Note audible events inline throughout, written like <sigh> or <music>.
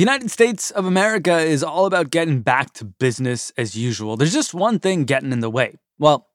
The United States of America is all about getting back to business as usual. There's just one thing getting in the way. Well,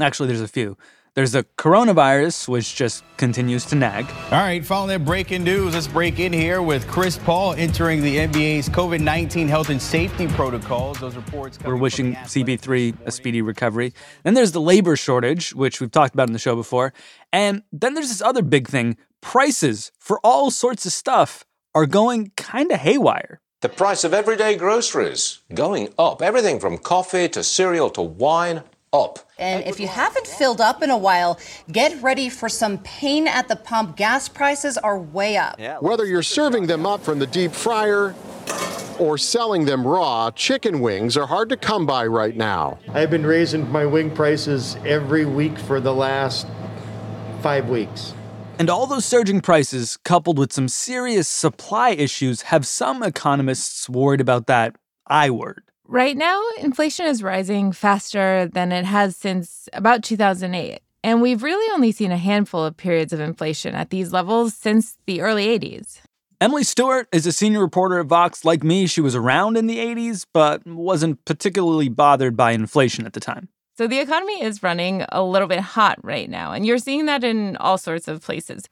actually, there's a few. There's the coronavirus, which just continues to nag. All right, following that breaking news, let's break in here with Chris Paul entering the NBA's COVID 19 health and safety protocols. Those reports. We're wishing CP3 a speedy recovery. Then there's the labor shortage, which we've talked about in the show before. And then there's this other big thing prices for all sorts of stuff are going kind of haywire. The price of everyday groceries going up. Everything from coffee to cereal to wine up. And if you haven't filled up in a while, get ready for some pain at the pump. Gas prices are way up. Whether you're serving them up from the deep fryer or selling them raw, chicken wings are hard to come by right now. I've been raising my wing prices every week for the last five weeks. And all those surging prices, coupled with some serious supply issues, have some economists worried about that I word. Right now, inflation is rising faster than it has since about 2008. And we've really only seen a handful of periods of inflation at these levels since the early 80s. Emily Stewart is a senior reporter at Vox. Like me, she was around in the 80s, but wasn't particularly bothered by inflation at the time. So the economy is running a little bit hot right now, and you're seeing that in all sorts of places.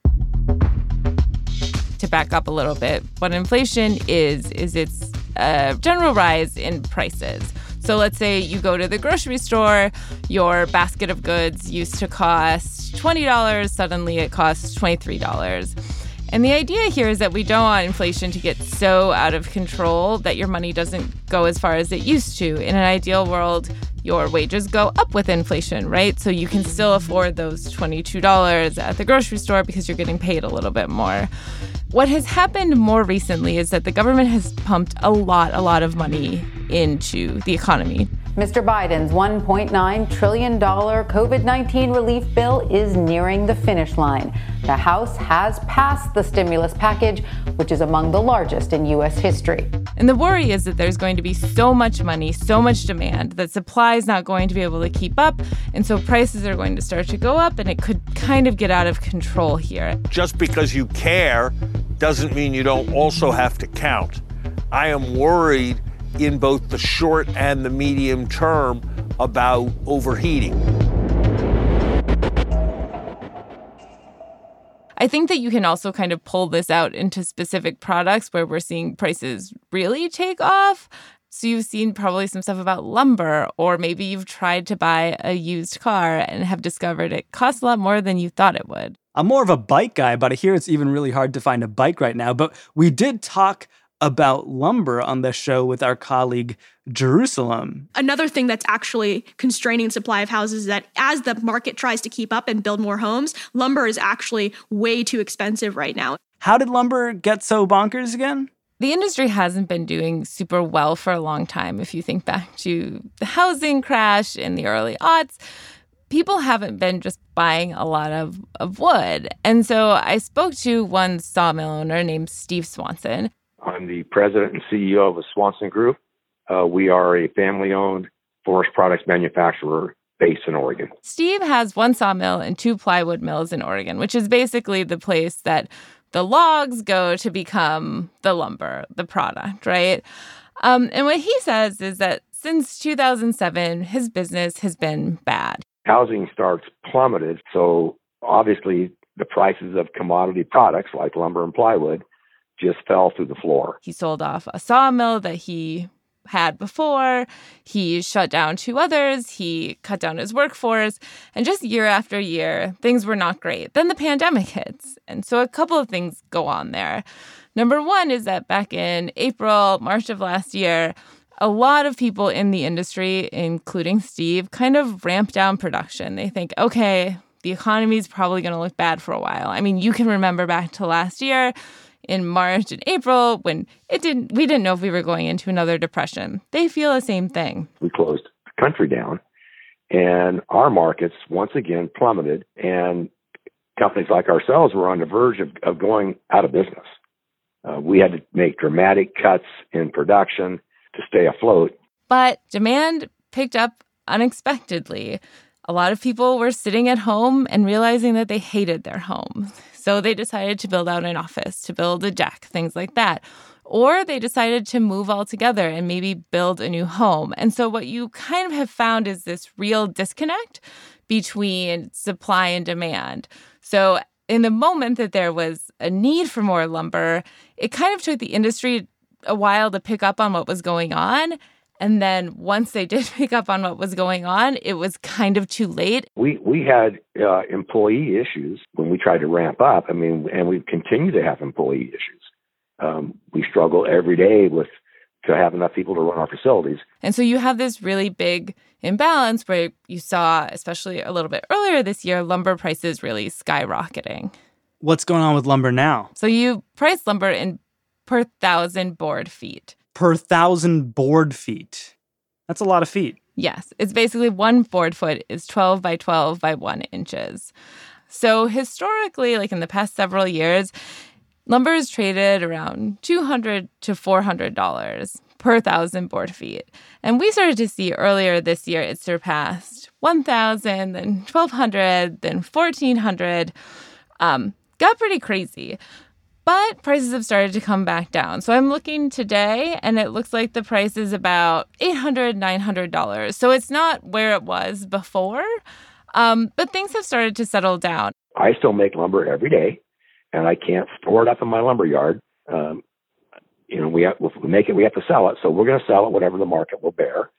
To back up a little bit, what inflation is, is it's a general rise in prices. So let's say you go to the grocery store, your basket of goods used to cost $20, suddenly it costs $23. And the idea here is that we don't want inflation to get so out of control that your money doesn't go as far as it used to. In an ideal world, your wages go up with inflation, right? So you can still afford those $22 at the grocery store because you're getting paid a little bit more. What has happened more recently is that the government has pumped a lot, a lot of money into the economy. Mr. Biden's $1.9 trillion COVID 19 relief bill is nearing the finish line. The House has passed the stimulus package, which is among the largest in U.S. history. And the worry is that there's going to be so much money, so much demand, that supply is not going to be able to keep up. And so prices are going to start to go up, and it could kind of get out of control here. Just because you care doesn't mean you don't also have to count. I am worried in both the short and the medium term about overheating. I think that you can also kind of pull this out into specific products where we're seeing prices really take off. So you've seen probably some stuff about lumber, or maybe you've tried to buy a used car and have discovered it costs a lot more than you thought it would. I'm more of a bike guy, but I hear it's even really hard to find a bike right now. But we did talk about lumber on the show with our colleague Jerusalem. Another thing that's actually constraining supply of houses is that as the market tries to keep up and build more homes, lumber is actually way too expensive right now. How did lumber get so bonkers again? The industry hasn't been doing super well for a long time. If you think back to the housing crash in the early aughts, people haven't been just buying a lot of, of wood. And so I spoke to one sawmill owner named Steve Swanson. I'm the president and CEO of the Swanson Group. Uh, we are a family owned forest products manufacturer based in Oregon. Steve has one sawmill and two plywood mills in Oregon, which is basically the place that the logs go to become the lumber, the product, right? Um, and what he says is that since 2007, his business has been bad. Housing starts plummeted. So obviously, the prices of commodity products like lumber and plywood just fell through the floor. He sold off a sawmill that he had before. He shut down two others. He cut down his workforce. And just year after year, things were not great. Then the pandemic hits. And so a couple of things go on there. Number one is that back in April, March of last year, a lot of people in the industry, including Steve, kind of ramped down production. They think, okay, the economy is probably going to look bad for a while. I mean, you can remember back to last year in March and April when it didn't we didn't know if we were going into another depression. They feel the same thing. We closed the country down and our markets once again plummeted and companies like ourselves were on the verge of, of going out of business. Uh, we had to make dramatic cuts in production to stay afloat. But demand picked up unexpectedly. A lot of people were sitting at home and realizing that they hated their homes. So they decided to build out an office, to build a deck, things like that. Or they decided to move all together and maybe build a new home. And so what you kind of have found is this real disconnect between supply and demand. So in the moment that there was a need for more lumber, it kind of took the industry a while to pick up on what was going on. And then once they did <laughs> pick up on what was going on, it was kind of too late. We we had uh, employee issues when we tried to ramp up. I mean, and we continue to have employee issues. Um, we struggle every day with to have enough people to run our facilities. And so you have this really big imbalance where you saw, especially a little bit earlier this year, lumber prices really skyrocketing. What's going on with lumber now? So you price lumber in per thousand board feet per thousand board feet. That's a lot of feet. Yes. It's basically one board foot is 12 by 12 by one inches. So historically, like in the past several years, lumber is traded around 200 to $400 per thousand board feet. And we started to see earlier this year it surpassed 1,000, then 1,200, then 1,400. Um, got pretty crazy. But prices have started to come back down. So I'm looking today and it looks like the price is about $800, $900. So it's not where it was before, um, but things have started to settle down. I still make lumber every day and I can't store it up in my lumber yard. Um, you know, we, have, if we make it, we have to sell it. So we're going to sell it whatever the market will bear.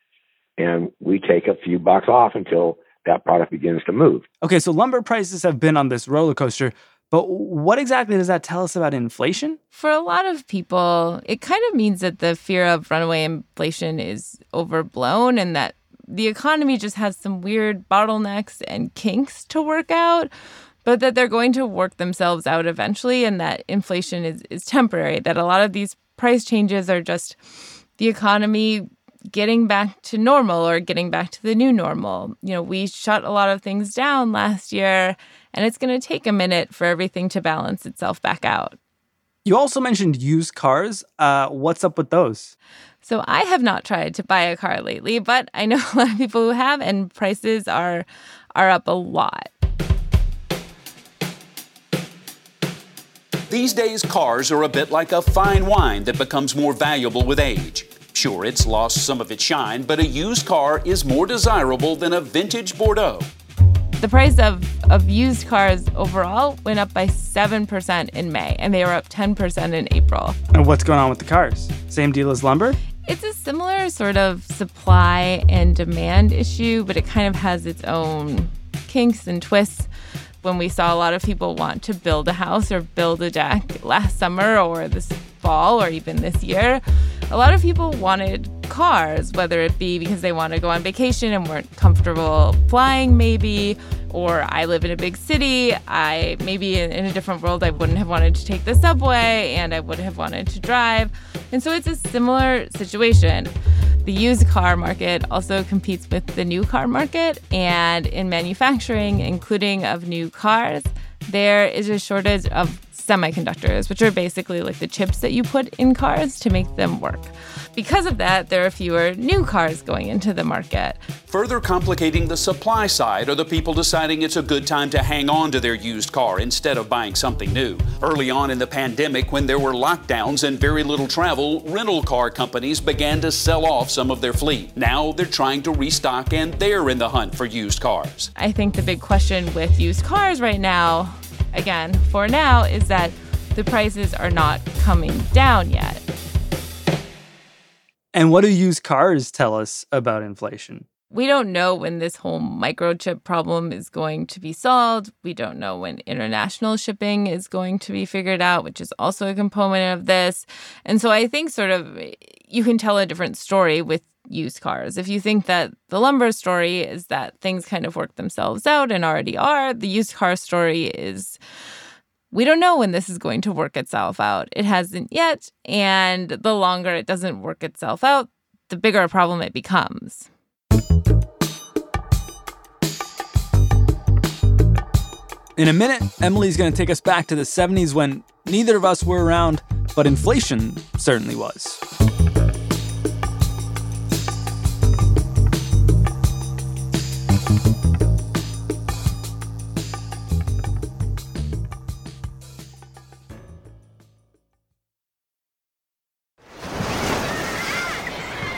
And we take a few bucks off until that product begins to move. Okay, so lumber prices have been on this roller coaster. But what exactly does that tell us about inflation? For a lot of people, it kind of means that the fear of runaway inflation is overblown and that the economy just has some weird bottlenecks and kinks to work out, but that they're going to work themselves out eventually and that inflation is, is temporary, that a lot of these price changes are just the economy getting back to normal or getting back to the new normal. You know, we shut a lot of things down last year and it's going to take a minute for everything to balance itself back out. You also mentioned used cars. Uh, what's up with those? So I have not tried to buy a car lately, but I know <laughs> a lot of people who have, and prices are are up a lot. These days, cars are a bit like a fine wine that becomes more valuable with age. Sure, it's lost some of its shine, but a used car is more desirable than a vintage Bordeaux. The price of, of used cars overall went up by 7% in May, and they were up 10% in April. And what's going on with the cars? Same deal as lumber? It's a similar sort of supply and demand issue, but it kind of has its own kinks and twists. When we saw a lot of people want to build a house or build a deck last summer or this fall or even this year, a lot of people wanted cars, whether it be because they want to go on vacation and weren't comfortable flying, maybe, or I live in a big city. I maybe in, in, a different world, I wouldn't have wanted to take the subway and I would have wanted to drive. And so it's a similar situation. The used car market also competes with the new car market, and in manufacturing, including of new cars, there is a shortage of semiconductors, which are basically like the chips that you put in cars to make them work. Because of that, there are fewer new cars going into the market. Further complicating the supply side are the people deciding it's a good time to hang on to their used car instead of buying something new. Early on in the pandemic, when there were lockdowns and very little travel, rental car companies began to sell off some of their fleet. Now they're trying to restock and they're in the hunt for used cars. I think the big question with used cars right now again, for now, is that the prices are not coming down yet. And what do used cars tell us about inflation? We don't know when this whole microchip problem is going to be solved. We don't know when international shipping is going to be figured out, which is also a component of this. And so I think sort of you can tell a different story with used cars. If you think that the lumber story is that things kind of work themselves out and already are, the used car story is we don't know when this is going to work itself out. It hasn't yet. And the longer it doesn't work itself out, the bigger a problem it becomes. In a minute, Emily's going to take us back to the 70s when neither of us were around, but inflation certainly was.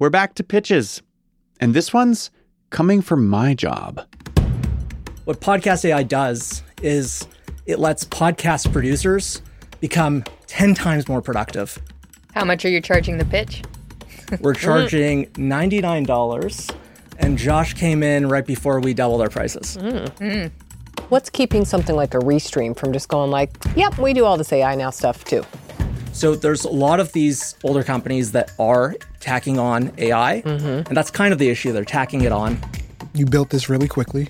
we're back to pitches. And this one's coming from my job. What Podcast AI does is it lets podcast producers become 10 times more productive. How much are you charging the pitch? <laughs> We're charging $99, and Josh came in right before we doubled our prices. Mm. What's keeping something like a Restream from just going like, yep, we do all this AI now stuff too? So there's a lot of these older companies that are tacking on AI, mm-hmm. and that's kind of the issue. They're tacking it on. You built this really quickly.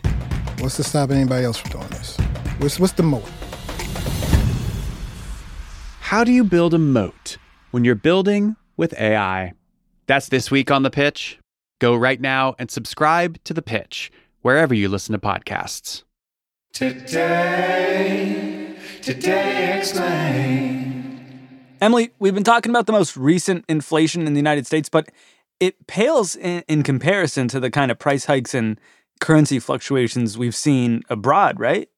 What's to stop anybody else from doing this? What's, what's the moat? How do you build a moat when you're building with AI? That's this week on The Pitch. Go right now and subscribe to The Pitch wherever you listen to podcasts. Today, today explain. Emily, we've been talking about the most recent inflation in the United States, but it pales in, in comparison to the kind of price hikes and currency fluctuations we've seen abroad, right?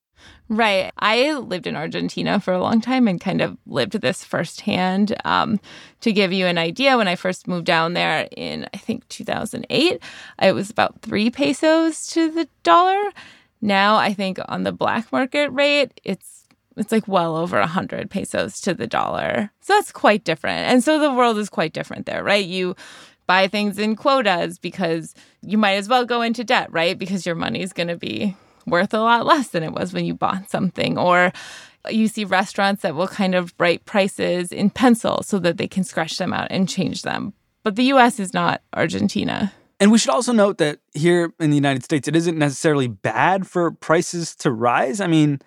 Right. I lived in Argentina for a long time and kind of lived this firsthand. Um, to give you an idea, when I first moved down there in, I think, 2008, it was about three pesos to the dollar. Now, I think on the black market rate, it's it's like well over 100 pesos to the dollar. So that's quite different. And so the world is quite different there, right? You buy things in quotas because you might as well go into debt, right? Because your money is going to be worth a lot less than it was when you bought something. Or you see restaurants that will kind of write prices in pencil so that they can scratch them out and change them. But the US is not Argentina. And we should also note that here in the United States, it isn't necessarily bad for prices to rise. I mean,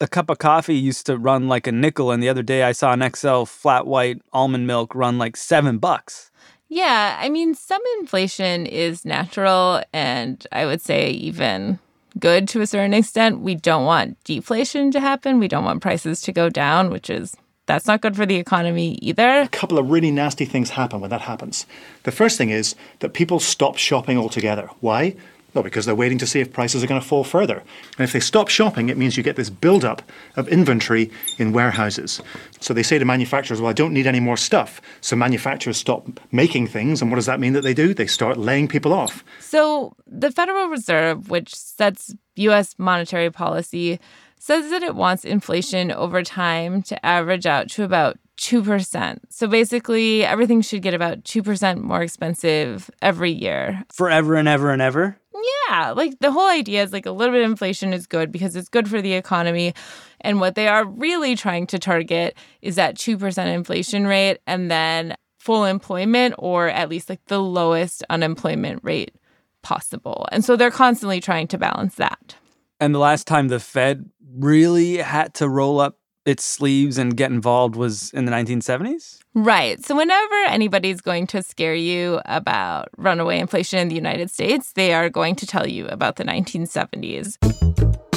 a cup of coffee used to run like a nickel, and the other day I saw an XL flat white almond milk run like seven bucks. Yeah, I mean, some inflation is natural, and I would say even good to a certain extent. We don't want deflation to happen. We don't want prices to go down, which is that's not good for the economy either. A couple of really nasty things happen when that happens. The first thing is that people stop shopping altogether. Why? Well, because they're waiting to see if prices are going to fall further. And if they stop shopping, it means you get this buildup of inventory in warehouses. So they say to manufacturers, well, I don't need any more stuff. So manufacturers stop making things. And what does that mean that they do? They start laying people off. So the Federal Reserve, which sets US monetary policy, says that it wants inflation over time to average out to about 2%. So basically, everything should get about 2% more expensive every year. Forever and ever and ever? Yeah, like the whole idea is like a little bit of inflation is good because it's good for the economy. And what they are really trying to target is that 2% inflation rate and then full employment or at least like the lowest unemployment rate possible. And so they're constantly trying to balance that. And the last time the Fed really had to roll up its sleeves and get involved was in the 1970s? Right. So, whenever anybody's going to scare you about runaway inflation in the United States, they are going to tell you about the 1970s.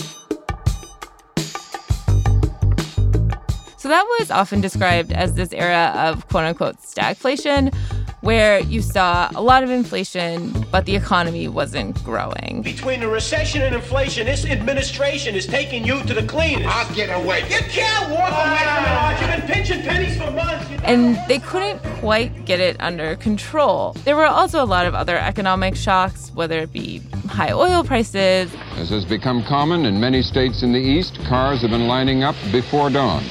That was often described as this era of quote unquote stagflation, where you saw a lot of inflation, but the economy wasn't growing. Between the recession and inflation, this administration is taking you to the cleaners. I'll get away. You can't walk away from it, Arch. You've been pinching pennies for months. And they couldn't quite get it under control. There were also a lot of other economic shocks, whether it be high oil prices. As has become common in many states in the East, cars have been lining up before dawn.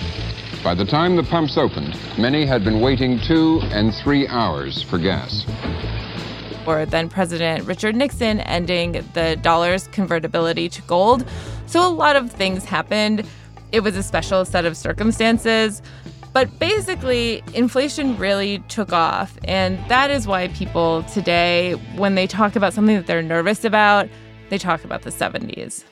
By the time the pumps opened, many had been waiting two and three hours for gas. Or then President Richard Nixon ending the dollar's convertibility to gold. So a lot of things happened. It was a special set of circumstances. But basically, inflation really took off. And that is why people today, when they talk about something that they're nervous about, they talk about the 70s.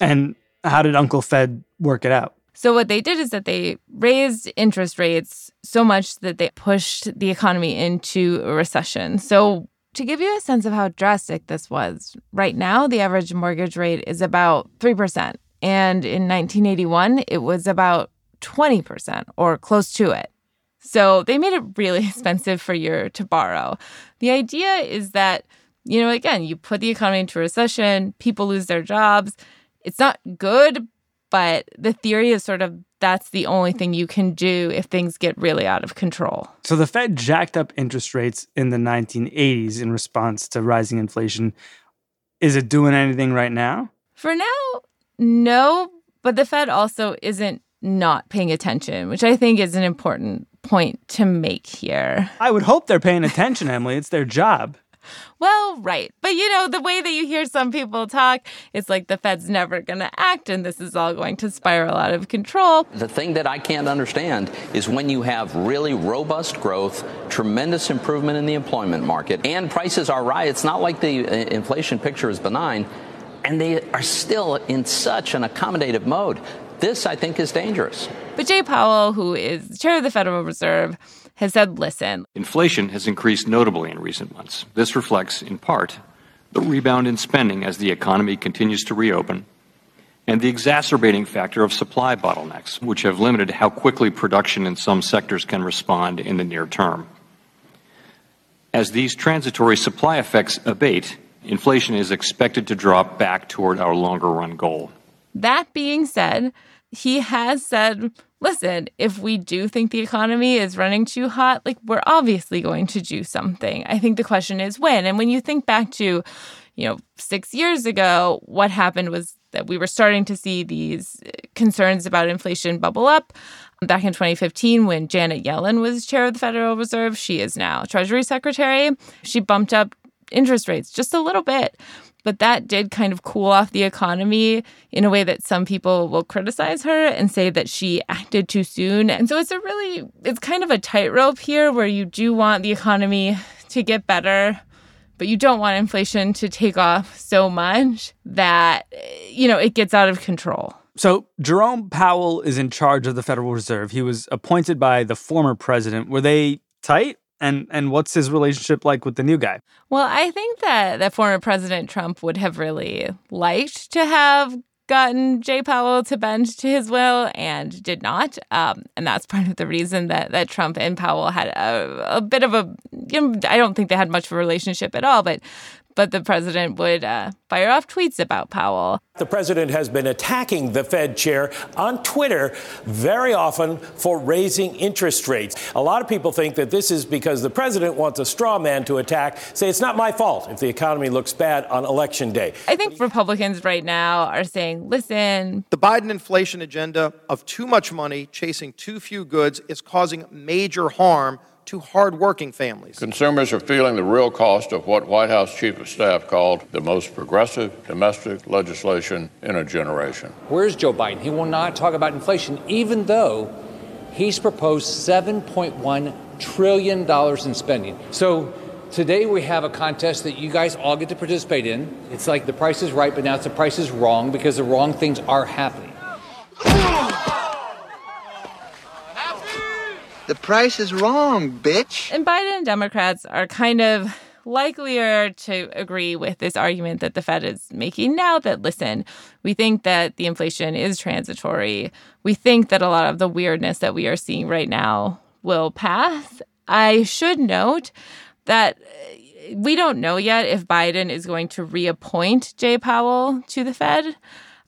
And how did Uncle Fed work it out? So, what they did is that they raised interest rates so much that they pushed the economy into a recession. So, to give you a sense of how drastic this was, right now the average mortgage rate is about 3%. And in 1981, it was about 20% or close to it. So they made it really <laughs> expensive for you to borrow. The idea is that, you know, again, you put the economy into recession, people lose their jobs. It's not good, but the theory is sort of that's the only thing you can do if things get really out of control. So the Fed jacked up interest rates in the 1980s in response to rising inflation. Is it doing anything right now? For now, no, but the Fed also isn't not paying attention, which I think is an important point to make here. I would hope they're paying attention, Emily. It's their job. Well, right. But you know, the way that you hear some people talk, it's like the Fed's never going to act and this is all going to spiral out of control. The thing that I can't understand is when you have really robust growth, tremendous improvement in the employment market, and prices are right. It's not like the uh, inflation picture is benign, and they are still in such an accommodative mode. This, I think, is dangerous. But Jay Powell, who is chair of the Federal Reserve, has said, listen. Inflation has increased notably in recent months. This reflects, in part, the rebound in spending as the economy continues to reopen, and the exacerbating factor of supply bottlenecks, which have limited how quickly production in some sectors can respond in the near term. As these transitory supply effects abate, inflation is expected to drop back toward our longer run goal. That being said, he has said, listen, if we do think the economy is running too hot, like we're obviously going to do something. I think the question is when. And when you think back to, you know, six years ago, what happened was that we were starting to see these uh, concerns about inflation bubble up. Back in 2015, when Janet Yellen was chair of the Federal Reserve, she is now Treasury Secretary. She bumped up interest rates just a little bit. But that did kind of cool off the economy in a way that some people will criticize her and say that she acted too soon. And so it's a really, it's kind of a tightrope here where you do want the economy to get better, but you don't want inflation to take off so much that, you know, it gets out of control. So, Jerome Powell is in charge of the Federal Reserve. He was appointed by the former president. Were they tight? And and what's his relationship like with the new guy? Well, I think that that former President Trump would have really liked to have gotten Jay Powell to bend to his will and did not. Um, and that's <laughs> part of the reason that, that Trump and Powell had a, a bit of a, you know, I don't think they had much of a relationship at all, but but the president would uh, fire off tweets about Powell. The president has been attacking the Fed chair on Twitter very often for raising interest rates. A lot of people think that this is because the president wants a straw man to attack, say it's not my fault if the economy looks bad on election day. I think Republicans right now are saying, listen. The Biden inflation agenda of too much money chasing too few goods is causing major harm to hardworking families. Consumers are feeling the real cost of what White House Chief of Staff called the most progressive domestic legislation in a generation. Where's Joe Biden? He will not talk about inflation, even though he's proposed $7.1 trillion in spending. So today we have a contest that you guys all get to participate in. It's like the price is right, but now it's the price is wrong because the wrong things are happening. The price is wrong, bitch. And Biden and Democrats are kind of likelier to agree with this argument that the Fed is making now that, listen, we think that the inflation is transitory. We think that a lot of the weirdness that we are seeing right now will pass. I should note that uh, we don't know yet if Biden is going to reappoint Jay Powell to the Fed.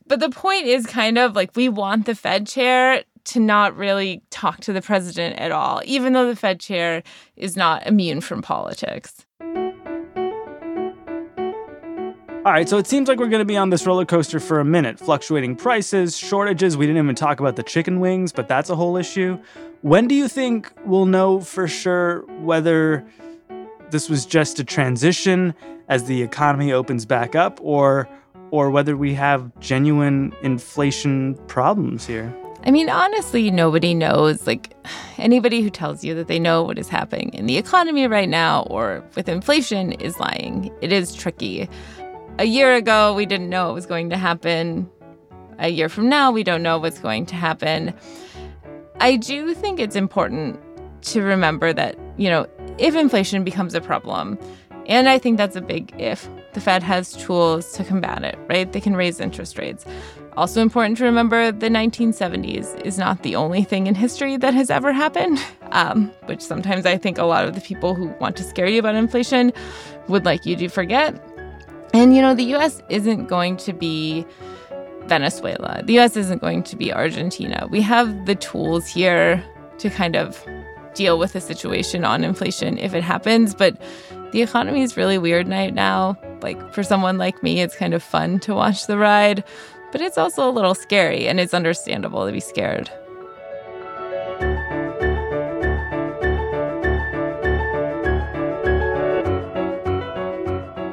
But the point is kind of like we want the Fed chair to not really talk to the president at all, even though the Fed chair is not immune from politics. All right, so it seems like we're going to be on this roller coaster for a minute. Fluctuating prices, shortages. We didn't even talk about the chicken wings, but that's a whole issue. When do you think we'll know for sure whether this was just a transition as the economy opens back up or or whether we have genuine inflation problems here? I mean, honestly, nobody knows. Like, anybody who tells you that they know what is happening in the economy right now or with inflation is lying. It is tricky. A year ago, we didn't know it was going to happen. A year from now, we don't know what's going to happen. I do think it's important to remember that, you know, if inflation becomes a problem, and I think that's a big if, the Fed has tools to combat it, right? They can raise interest rates. Also important to remember the 1970s is not the only thing in history that has ever happened, um, which sometimes I think a lot of the people who want to scare you about inflation would like you to forget. And, you know, the US isn't going to be Venezuela. The US isn't going to be Argentina. We have the tools here to kind of deal with the situation on inflation if it happens. But the economy is really weird right now. Like, for someone like me, it's kind of fun to watch the ride but it's also a little scary, and it's understandable to be scared.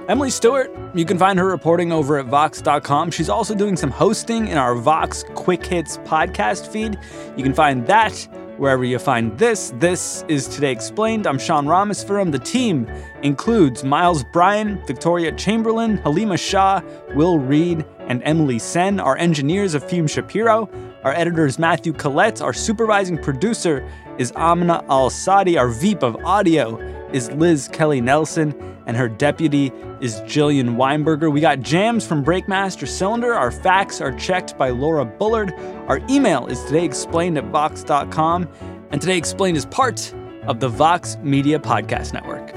Emily Stewart, you can find her reporting over at Vox.com. She's also doing some hosting in our Vox Quick Hits podcast feed. You can find that wherever you find this. This is Today Explained. I'm Sean Rameswaram. The team includes Miles Bryan, Victoria Chamberlain, Halima Shah, Will Reed, and Emily Sen. Our engineers are Efim Shapiro. Our editor is Matthew Collette. Our supervising producer is Amina Al-Sadi. Our VP of audio is Liz Kelly Nelson. And her deputy is Jillian Weinberger. We got jams from Breakmaster Cylinder. Our facts are checked by Laura Bullard. Our email is todayexplained at vox.com. And Today Explained is part of the Vox Media Podcast Network.